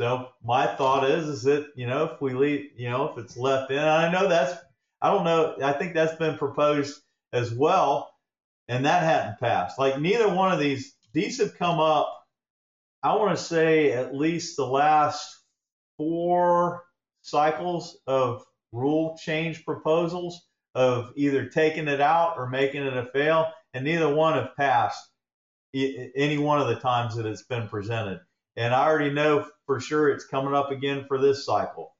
[SPEAKER 3] So my thought is, is that you know if we leave, you know, if it's left in, I know that's, I don't know, I think that's been proposed as well, and that hadn't passed. Like neither one of these, these have come up. I want to say at least the last four cycles of rule change proposals of either taking it out or making it a fail, and neither one have passed any one of the times that it's been presented. And I already know for sure it's coming up again for this cycle.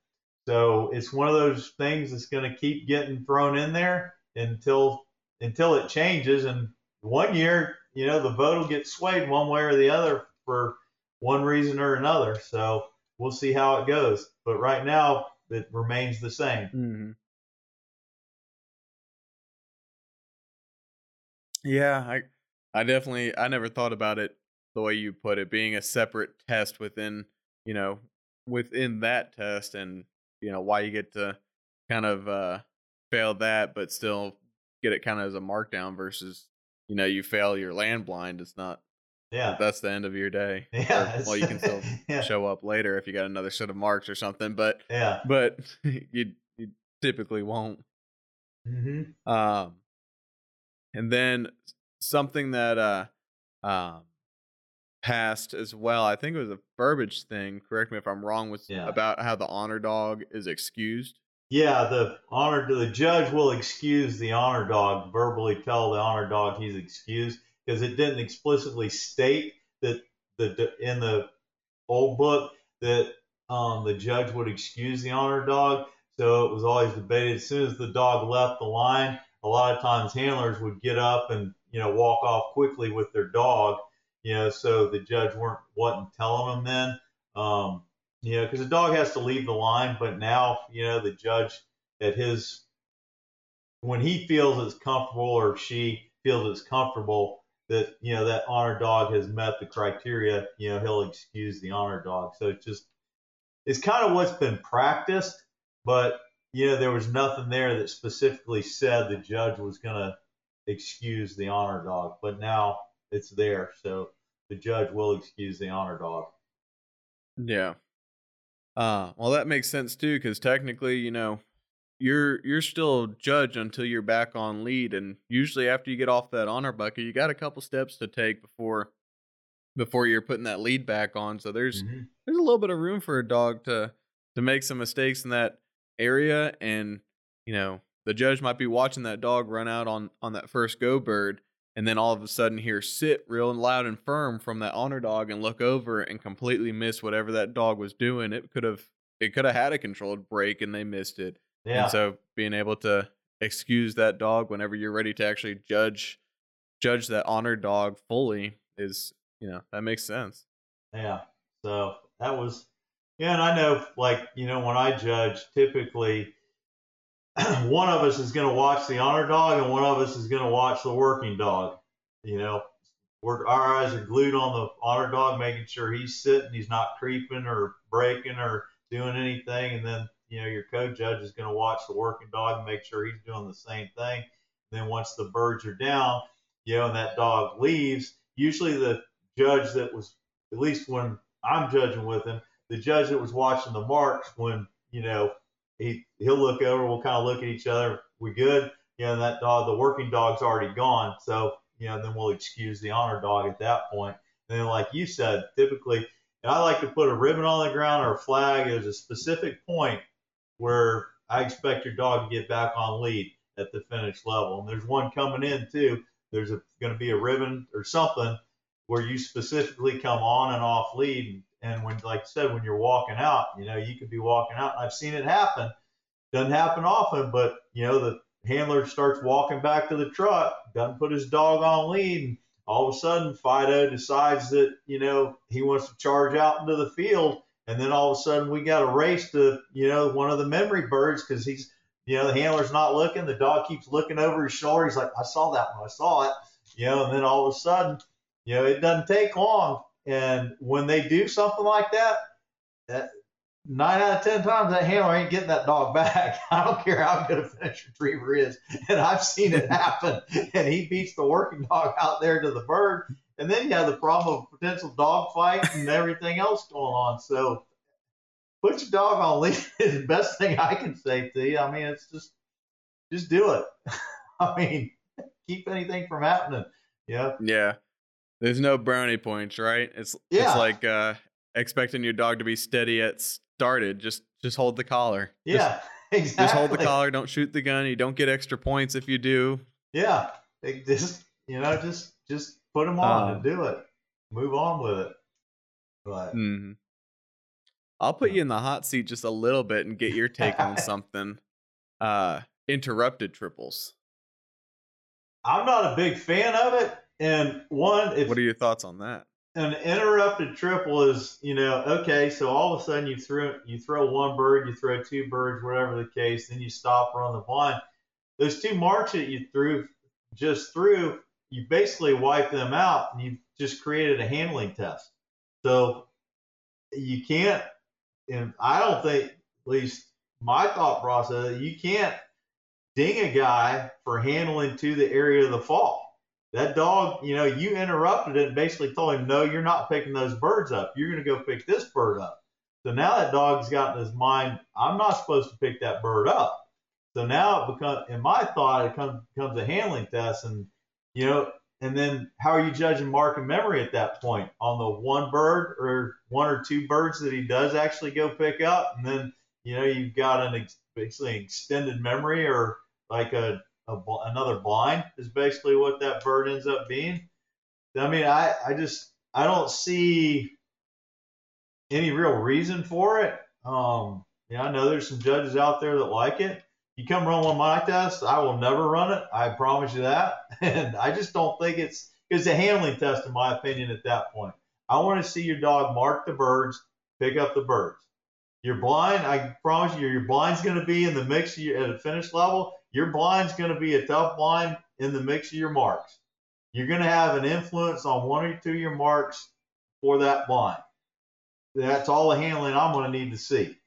[SPEAKER 3] So it's one of those things that's going to keep getting thrown in there until until it changes. And one year, you know, the vote will get swayed one way or the other for one reason or another. So we'll see how it goes. But right now, it remains the same.
[SPEAKER 1] Mm-hmm. Yeah, I I definitely I never thought about it the way you put it being a separate test within, you know, within that test and you know why you get to kind of uh fail that but still get it kind of as a markdown versus you know you fail your land blind it's not
[SPEAKER 3] yeah
[SPEAKER 1] that's the end of your day (laughs)
[SPEAKER 3] yeah
[SPEAKER 1] or, well you can still (laughs)
[SPEAKER 3] yeah.
[SPEAKER 1] show up later if you got another set of marks or something but
[SPEAKER 3] yeah
[SPEAKER 1] but (laughs) you you typically won't
[SPEAKER 3] mm-hmm.
[SPEAKER 1] um and then something that uh um passed as well i think it was a Burbage thing correct me if i'm wrong was
[SPEAKER 3] Yeah.
[SPEAKER 1] about how the honor dog is excused
[SPEAKER 3] Yeah, the honor the judge will excuse the honor dog, verbally tell the honor dog he's excused because it didn't explicitly state that the in the old book that um, the judge would excuse the honor dog. So it was always debated. As soon as the dog left the line, a lot of times handlers would get up and you know walk off quickly with their dog. You know, so the judge weren't wasn't telling them then. Um, you know, because the dog has to leave the line, but now, you know, the judge at his, when he feels it's comfortable or she feels it's comfortable that, you know, that honor dog has met the criteria, you know, he'll excuse the honor dog. So it's just, it's kind of what's been practiced, but, you know, there was nothing there that specifically said the judge was going to excuse the honor dog, but now it's there. So the judge will excuse the honor dog.
[SPEAKER 1] Yeah. Uh, well, that makes sense too, because technically, you know, you're you're still judge until you're back on lead, and usually after you get off that honor bucket, you got a couple steps to take before before you're putting that lead back on. So there's
[SPEAKER 3] Mhm.
[SPEAKER 1] there's a little bit of room for a dog to to make some mistakes in that area, and you know, the judge might be watching that dog run out on on that first go bird, and then all of a sudden hear sit real loud and firm from that honor dog and look over and completely miss whatever that dog was doing. It could have it could have had a controlled break and they missed it.
[SPEAKER 3] Yeah.
[SPEAKER 1] And so being able to excuse that dog whenever you're ready to actually judge judge that honor dog fully is you know that makes sense.
[SPEAKER 3] Yeah. So that was, yeah, and I know, like, you know, when I judge, typically (clears throat) one of us is going to watch the honor dog and one of us is going to watch the working dog. You know, we're, our eyes are glued on the honor dog, making sure he's sitting, he's not creeping or breaking or doing anything. And then, you know, your co-judge is going to watch the working dog and make sure he's doing the same thing. And then once the birds are down, you know, and that dog leaves, usually the judge that was, at least when I'm judging with him, the judge that was watching the marks when, you know, he he'll look over, we'll kind of look at each other, we good? You know, that dog, the working dog's already gone. So, you know, then we'll excuse the honor dog at that point. And then, like you said, typically, and I like to put a ribbon on the ground or a flag. There's a specific point where I expect your dog to get back on lead at the finish level. And there's one coming in too. There's going to be a ribbon or something where you specifically come on and off lead. And when, like I said, when you're walking out, you know, you could be walking out. I've seen it happen. Doesn't happen often, but you know, the handler starts walking back to the truck, doesn't put his dog on lead, and all of a sudden Fido decides that, you know, he wants to charge out into the field. And then all of a sudden we got a race to, you know, one of the memory birds because he's, you know, the handler's not looking. The dog keeps looking over his shoulder. He's like, I saw that one. I saw it. You know, and then all of a sudden, you know, it doesn't take long. And when they do something like that, that nine out of ten times that handler ain't getting that dog (laughs) back. I don't care how good a finish retriever is, and I've seen it happen. (laughs) and he beats the working dog out there to the bird, and then you have the problem of potential dog fight and everything else going on. So put your dog on leash (laughs) is the best thing I can say to you. I mean, it's just just do it. I mean, keep anything from happening. Yeah.
[SPEAKER 1] Yeah. There's no brownie points, right? It's
[SPEAKER 3] Yeah.
[SPEAKER 1] it's like uh expecting your dog to be steady at started. Just just hold the collar. Just-
[SPEAKER 3] Yeah. exactly. (laughs)
[SPEAKER 1] Just, hold the collar. Don't shoot the gun. You don't get extra points if you do.
[SPEAKER 3] Yeah, it just you know, just just put them on
[SPEAKER 1] Um,
[SPEAKER 3] and do it. Move on with it. But
[SPEAKER 1] mm-hmm. I'll put you in the hot seat just a little bit and get your (laughs) take on something. Uh interrupted triples.
[SPEAKER 3] I'm not a big fan of it. And one, if
[SPEAKER 1] What are your thoughts on that?
[SPEAKER 3] an interrupted triple is, you know, okay, so all of a sudden you throw you throw one bird, you throw two birds, whatever the case, then you stop run the blind. Those two marks that you threw just threw, you basically wipe them out and you just created a handling test. So you can't and I don't think at least my thought process, you can't ding a guy for handling to the area of the fall that dog, you know, you interrupted it and basically told him, no, you're not picking those birds up. You're going to go pick this bird up. So now that dog's got in his mind, I'm not supposed to pick that bird up. So now it becomes, in my thought, it comes, becomes a handling test. And, you know, and then how are you judging mark and memory at that point on the one bird or one or two birds that he does actually go pick up? And then, you know, you've got an ex- basically extended memory or like a a, another blind is basically what that bird ends up being. I mean, I, I just I don't see any real reason for it. Um, yeah, I know there's some judges out there that like it. You come run one of my I will never run it. I promise you that. (laughs) And I just don't think it's it's a handling test in my opinion at that point. I want to see your dog mark the birds, pick up the birds. Your blind, I promise you, your blind's going to be in the mix at a finish level. Your blind's going to be a tough blind in the mix of your marks. You're going to have an influence on one or two of your marks for that blind. That's all the handling I'm going to need to see.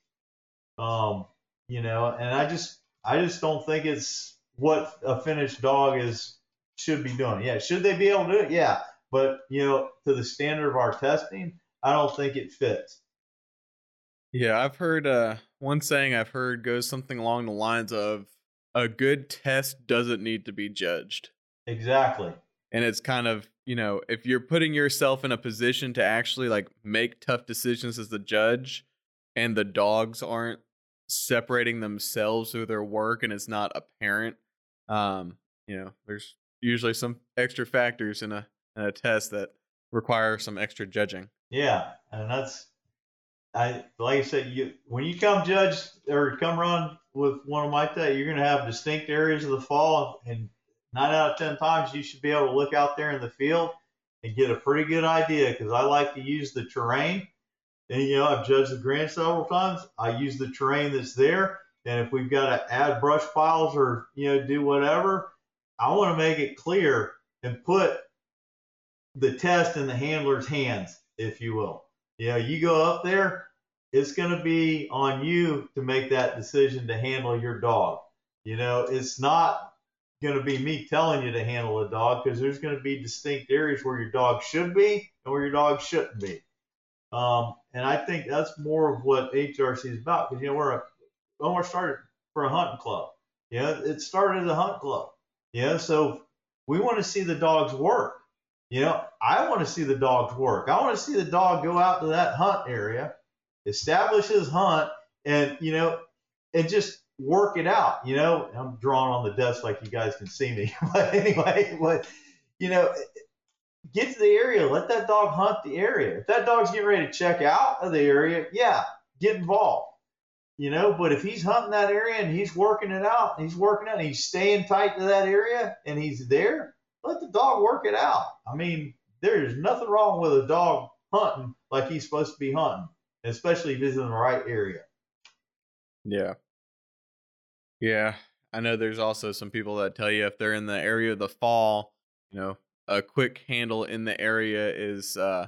[SPEAKER 3] Um, you know, and I just, I just don't think it's what a finished dog is should be doing. Yeah, should they be able to do it? Yeah, but you know, to the standard of our testing, I don't think it fits.
[SPEAKER 1] Yeah, I've heard uh one saying I've heard goes something along the lines of a good test doesn't need to be judged.
[SPEAKER 3] Exactly.
[SPEAKER 1] And it's kind of, you know, if you're putting yourself in a position to actually like make tough decisions as the judge and the dogs aren't separating themselves through their work and it's not apparent, um, you know, there's usually some extra factors in a in a test that require some extra judging.
[SPEAKER 3] Yeah, and that's I like I said, you when you come judge or come run with one of my tests, you're gonna have distinct areas of the fall, and nine out of ten times you should be able to look out there in the field and get a pretty good idea. Because I like to use the terrain, and you know I've judged the Grand several times. I use the terrain that's there, and if we've got to add brush piles or you know do whatever, I want to make it clear and put the test in the handler's hands, if you will. You know, you go up there, it's going to be on you to make that decision to handle your dog. You know, it's not going to be me telling you to handle a dog because there's going to be distinct areas where your dog should be and where your dog shouldn't be. Um, and I think that's more of what HRC is about because, you know, we're a, Omar started for a hunting club. You know, it started as a hunt club. You know, so we want to see the dogs work. You know, I want to see the dogs work. I want to see the dog go out to that hunt area, establish his hunt, and you know, and just work it out. You know, I'm drawing on the desk like you guys can see me, (laughs) but anyway, what you know, get to the area, let that dog hunt the area. If that dog's getting ready to check out of the area, yeah, get involved. You know, but if he's hunting that area and he's working it out, he's working it, and he's staying tight to that area, and he's there, let the dog work it out. I mean, there's nothing wrong with a dog hunting like he's supposed to be hunting, especially if it's in the right area.
[SPEAKER 1] Yeah. Yeah. I know there's also some people that tell you if they're in the area of the fall, you know, a quick handle in the area is uh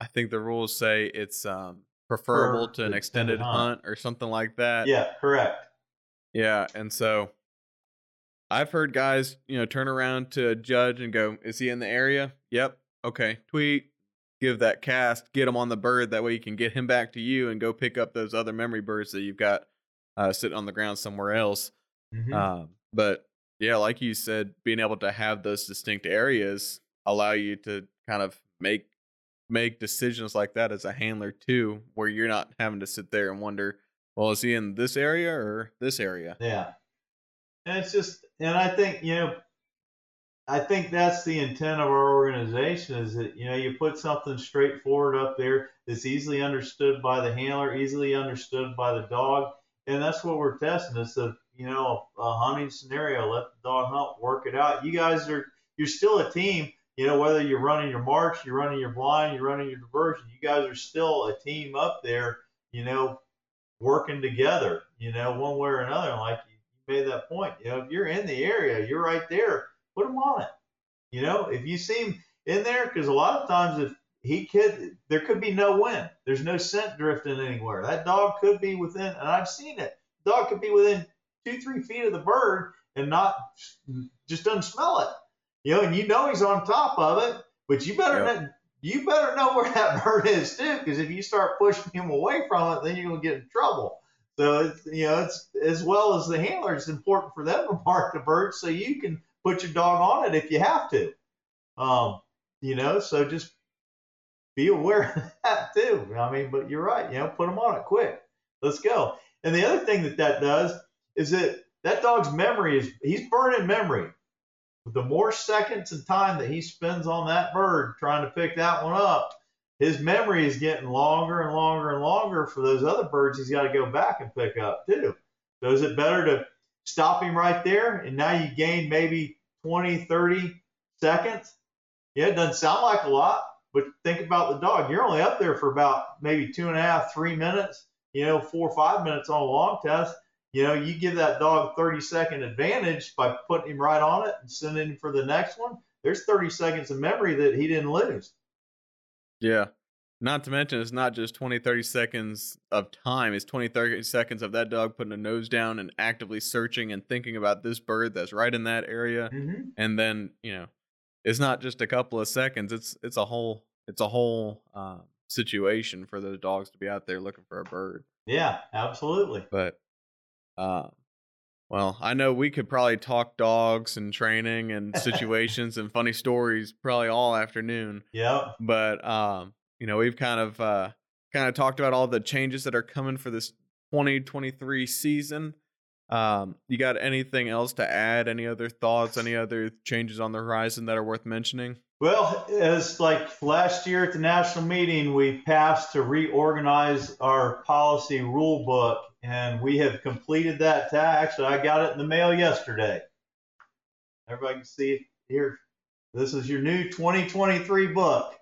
[SPEAKER 1] I think the rules say it's um preferable to an extended
[SPEAKER 3] extended
[SPEAKER 1] hunt.
[SPEAKER 3] hunt.
[SPEAKER 1] or something like that.
[SPEAKER 3] Yeah, correct.
[SPEAKER 1] Yeah, and so I've heard guys, you know, turn around to a judge and go, "Is he in the area?" Yep. Okay. Tweet. Give that cast. Get him on the bird. That way you can get him back to you and go pick up those other memory birds that you've got uh, sitting on the ground somewhere else.
[SPEAKER 3] Mhm.
[SPEAKER 1] Um, but yeah, like you said, being able to have those distinct areas allow you to kind of make make decisions like that as a handler too, where you're not having to sit there and wonder, well, is he in this area or this area?
[SPEAKER 3] Yeah. And it's just, and I think, you know, I think that's the intent of our organization is that, you know, you put something straightforward up there that's easily understood by the handler, easily understood by the dog. And that's what we're testing. It's a, you know, a hunting scenario. Let the dog hunt, work it out. You guys are, you're still a team. You know, whether you're running your march, you're running your blind, you're running your diversion, you guys are still a team up there, you know, working together, you know, one way or another. Like you made that point, you know, if you're in the area, you're right there, put him on it. You know, if you see him in there, because a lot of times if he could, there could be no wind. There's no scent drifting anywhere. That dog could be within, and I've seen it. Dog could be within two, three feet of the bird and not just doesn't smell it. You know, and you know he's on top of it, but you better
[SPEAKER 1] Yep.
[SPEAKER 3] know, you better know where (laughs) that bird is too, because if you start pushing him away from it, then you're gonna get in trouble. So it's you know it's as well as the handler, it's important for them to (laughs) mark the bird so you can put your dog on it if you have to. Um, you know, so just be aware (laughs) of that too. I mean, but you're right. You know, put them on it quick. Let's go. And the other thing that that does is that that dog's memory is he's burning memory. The more seconds and time that he spends on that bird trying to pick that one up, his memory is getting longer and longer and longer for those other birds he's got to go back and pick up too. So is it better to stop him right there and now you gain maybe 20, 30 seconds? Yeah, it doesn't sound like a lot, but think about the dog. You're only up there for about maybe two and a half, three minutes, you know, four or five minutes on a long test. You know, you give that dog 30 second advantage by putting him right on it and sending him for the next one. There's 30 seconds of memory that he didn't lose.
[SPEAKER 1] Yeah. Not to mention, it's not just 20, 30 seconds of time. It's 20, 30 seconds of that dog putting a nose down and actively searching and thinking about this bird that's right in that area.
[SPEAKER 3] Mm-hmm.
[SPEAKER 1] And then, you know, it's not just a couple of seconds. It's it's a whole it's a whole uh, situation for those dogs to be out there looking for a bird.
[SPEAKER 3] Yeah, absolutely.
[SPEAKER 1] But, uh, well, I know we could probably talk dogs and training and (laughs) situations and funny stories probably all afternoon
[SPEAKER 3] Yep.
[SPEAKER 1] but um you know we've kind of uh kind of talked about all the changes that are coming for this 2023 season um you got anything else to add any other thoughts any other changes on the horizon that are worth mentioning
[SPEAKER 3] Well, as like last year at the national meeting, we passed to reorganize our policy rule book, and we have completed that task. I got it in the mail yesterday. Everybody can see it here. This is your new 2023 book.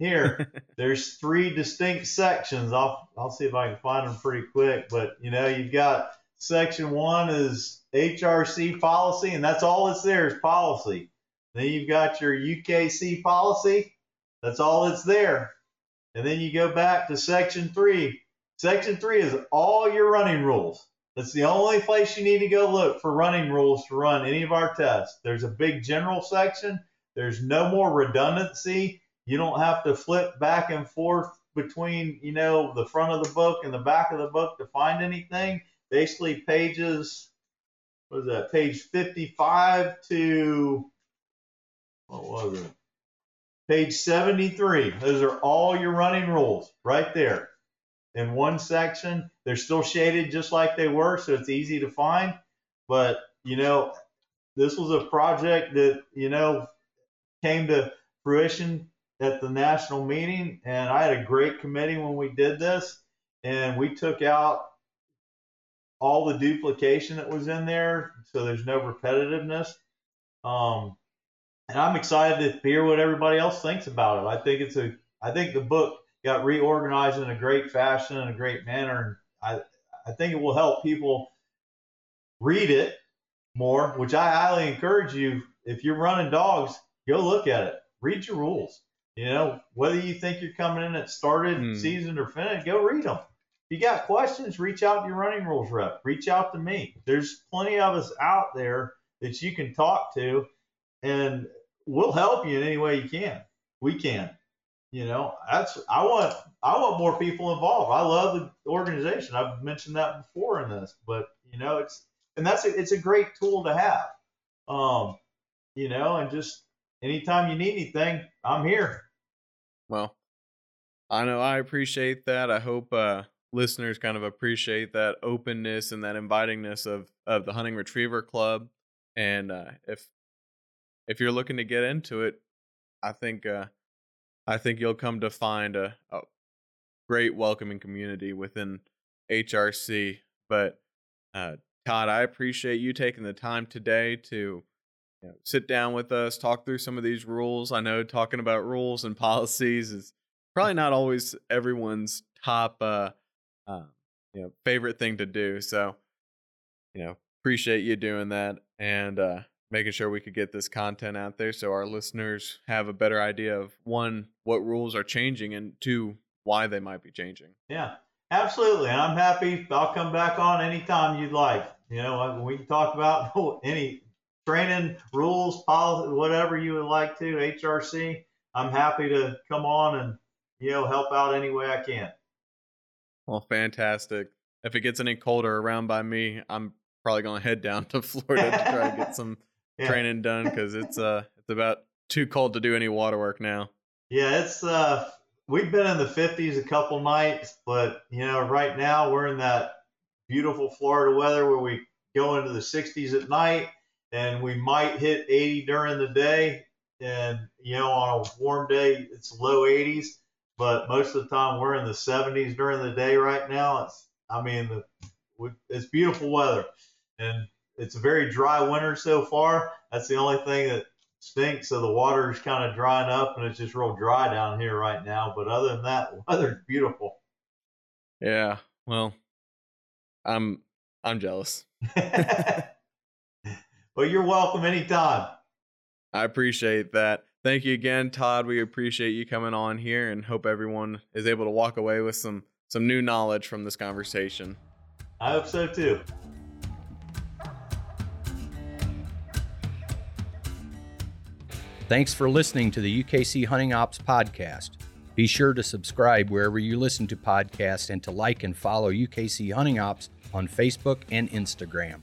[SPEAKER 3] Here, (laughs) there's three distinct sections. I'll I'll see if I can find them pretty quick. But you know, you've got section one is HRC policy, and that's all that's there is policy. Then you've got your UKC policy. That's all that's there. And then you go back to section three. Section three is all your running rules. That's the only place you need to go look for running rules to run any of our tests. There's a big general section. There's no more redundancy. You don't have to flip back and forth between, you know, the front of the book and the back of the book to find anything. Basically, pages, what is that, page 55 to what was it? Page 73. Those are all your running rules right there. in one section. They're still shaded just like they were, so it's easy to find. But you know, this was a project that you know came to fruition at the national meeting, and I had a great committee when we did this, and we took out all the duplication that was in there, so there's no repetitiveness. Um, and I'm excited to hear what everybody else thinks about it. I think it's a, I think the book got reorganized in a great fashion and a great manner, and I, I think it will help people read it more, which I highly encourage you. If you're running dogs, go look at it. Read your rules. You know, whether you think you're coming in at started,
[SPEAKER 1] Hmm.
[SPEAKER 3] seasoned, or finished, go read them. If you got questions, reach out to your running rules rep. Reach out to me. There's plenty of us out there that you can talk to, and we'll help you in any way you can. We can. You know, that's I want I want more people involved. I love the organization. I've mentioned that before in this, but you know, it's and that's a, it's a great tool to have. Um, you know, and just anytime you need anything, I'm here.
[SPEAKER 1] Well, I know I appreciate that. I hope uh, listeners kind of appreciate that openness and that invitingness of of the Hunting Retriever Club. And uh, if if you're looking to get into it, I think uh, I think you'll come to find a, a great welcoming community within HRC. But uh, Todd, I appreciate you taking the time today to you know, sit down with us, talk through some of these rules. I know talking about rules and (laughs) policies is probably not always everyone's top, uh, uh, you know, favorite thing to do. So, you know, appreciate you doing that and uh, making sure we could get this content out there so our listeners have a better idea of one, what rules are changing, and two, why they might be changing.
[SPEAKER 3] Yeah, absolutely. And I'm happy. I'll come back on anytime you'd like. You know, we can talk about (laughs) any training rules, policy, whatever you would like to. HRC. I'm happy to come on and you know help out any way I can.
[SPEAKER 1] Well, fantastic. If it gets any colder around by me, I'm probably going to head down to (laughs) Florida to try to get some (laughs)
[SPEAKER 3] Yeah.
[SPEAKER 1] training done because it's uh it's about too cold to do any water work now.
[SPEAKER 3] Yeah, it's uh we've been in the 50s a couple nights, but you know, right now we're in that beautiful Florida weather where we go into the 60s at night and we might hit 80 during the day and you know on a warm day it's low 80s, but most of the time we're in the 70s during the day right now. It's I mean the it's beautiful weather and it's a very dry winter so far. That's the only thing that stinks. So the water is kind of drying up and it's just real dry down here right now. But other than that, weather's beautiful.
[SPEAKER 1] Yeah. Well, I'm I'm jealous. (laughs) (laughs)
[SPEAKER 3] well, you're welcome anytime.
[SPEAKER 1] I appreciate that. Thank you again, Todd. We appreciate you coming on here and hope everyone is able to walk away with some some new knowledge from this conversation.
[SPEAKER 3] I hope so too.
[SPEAKER 2] Thanks for listening to the UKC Hunting Ops podcast. Be sure to subscribe wherever you listen to podcasts and to like and follow UKC Hunting Ops on Facebook and Instagram.